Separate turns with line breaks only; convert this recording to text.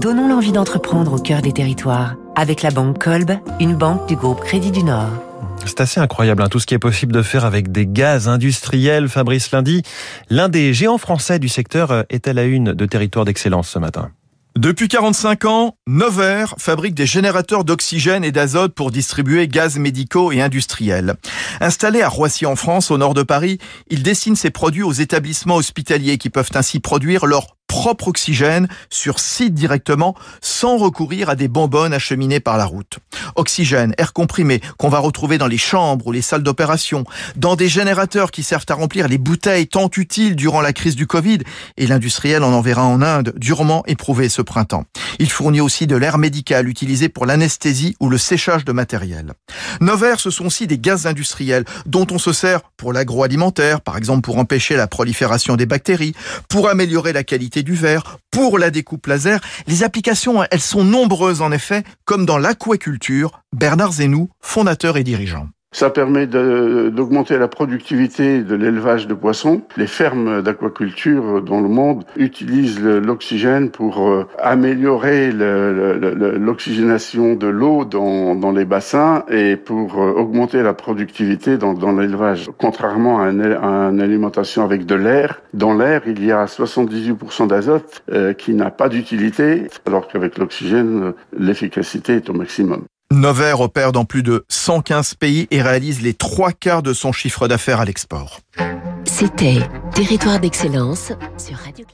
Donnons l'envie d'entreprendre au cœur des territoires avec la banque Kolb, une banque du groupe Crédit du Nord.
C'est assez incroyable, hein, tout ce qui est possible de faire avec des gaz industriels. Fabrice Lundi, l'un des géants français du secteur, euh, est à la une de Territoire d'Excellence ce matin.
Depuis 45 ans, Nover fabrique des générateurs d'oxygène et d'azote pour distribuer gaz médicaux et industriels. Installé à Roissy en France, au nord de Paris, il destine ses produits aux établissements hospitaliers qui peuvent ainsi produire leur propre oxygène sur site directement sans recourir à des bonbonnes acheminées par la route. Oxygène, air comprimé qu'on va retrouver dans les chambres ou les salles d'opération, dans des générateurs qui servent à remplir les bouteilles tant utiles durant la crise du Covid et l'industriel en enverra en Inde durement éprouvé ce printemps. Il fournit aussi de l'air médical utilisé pour l'anesthésie ou le séchage de matériel. Nover, ce sont aussi des gaz industriels dont on se sert pour l'agroalimentaire, par exemple pour empêcher la prolifération des bactéries, pour améliorer la qualité du verre, pour la découpe laser. Les applications, elles sont nombreuses en effet, comme dans l'aquaculture. Bernard Zenou, fondateur et dirigeant.
Ça permet d'augmenter la productivité de l'élevage de poissons. Les fermes d'aquaculture dans le monde utilisent l'oxygène pour euh, améliorer l'oxygénation de l'eau dans, les bassins et pour euh, augmenter la productivité dans, l'élevage. Contrairement à, une alimentation avec de l'air, dans l'air, il y a 78% d'azote euh, qui n'a pas d'utilité, alors qu'avec l'oxygène, l'efficacité est au maximum.
Nover opère dans plus de 115 pays et réalise les trois quarts de son chiffre d'affaires à l'export.
C'était Territoire d'excellence sur Radio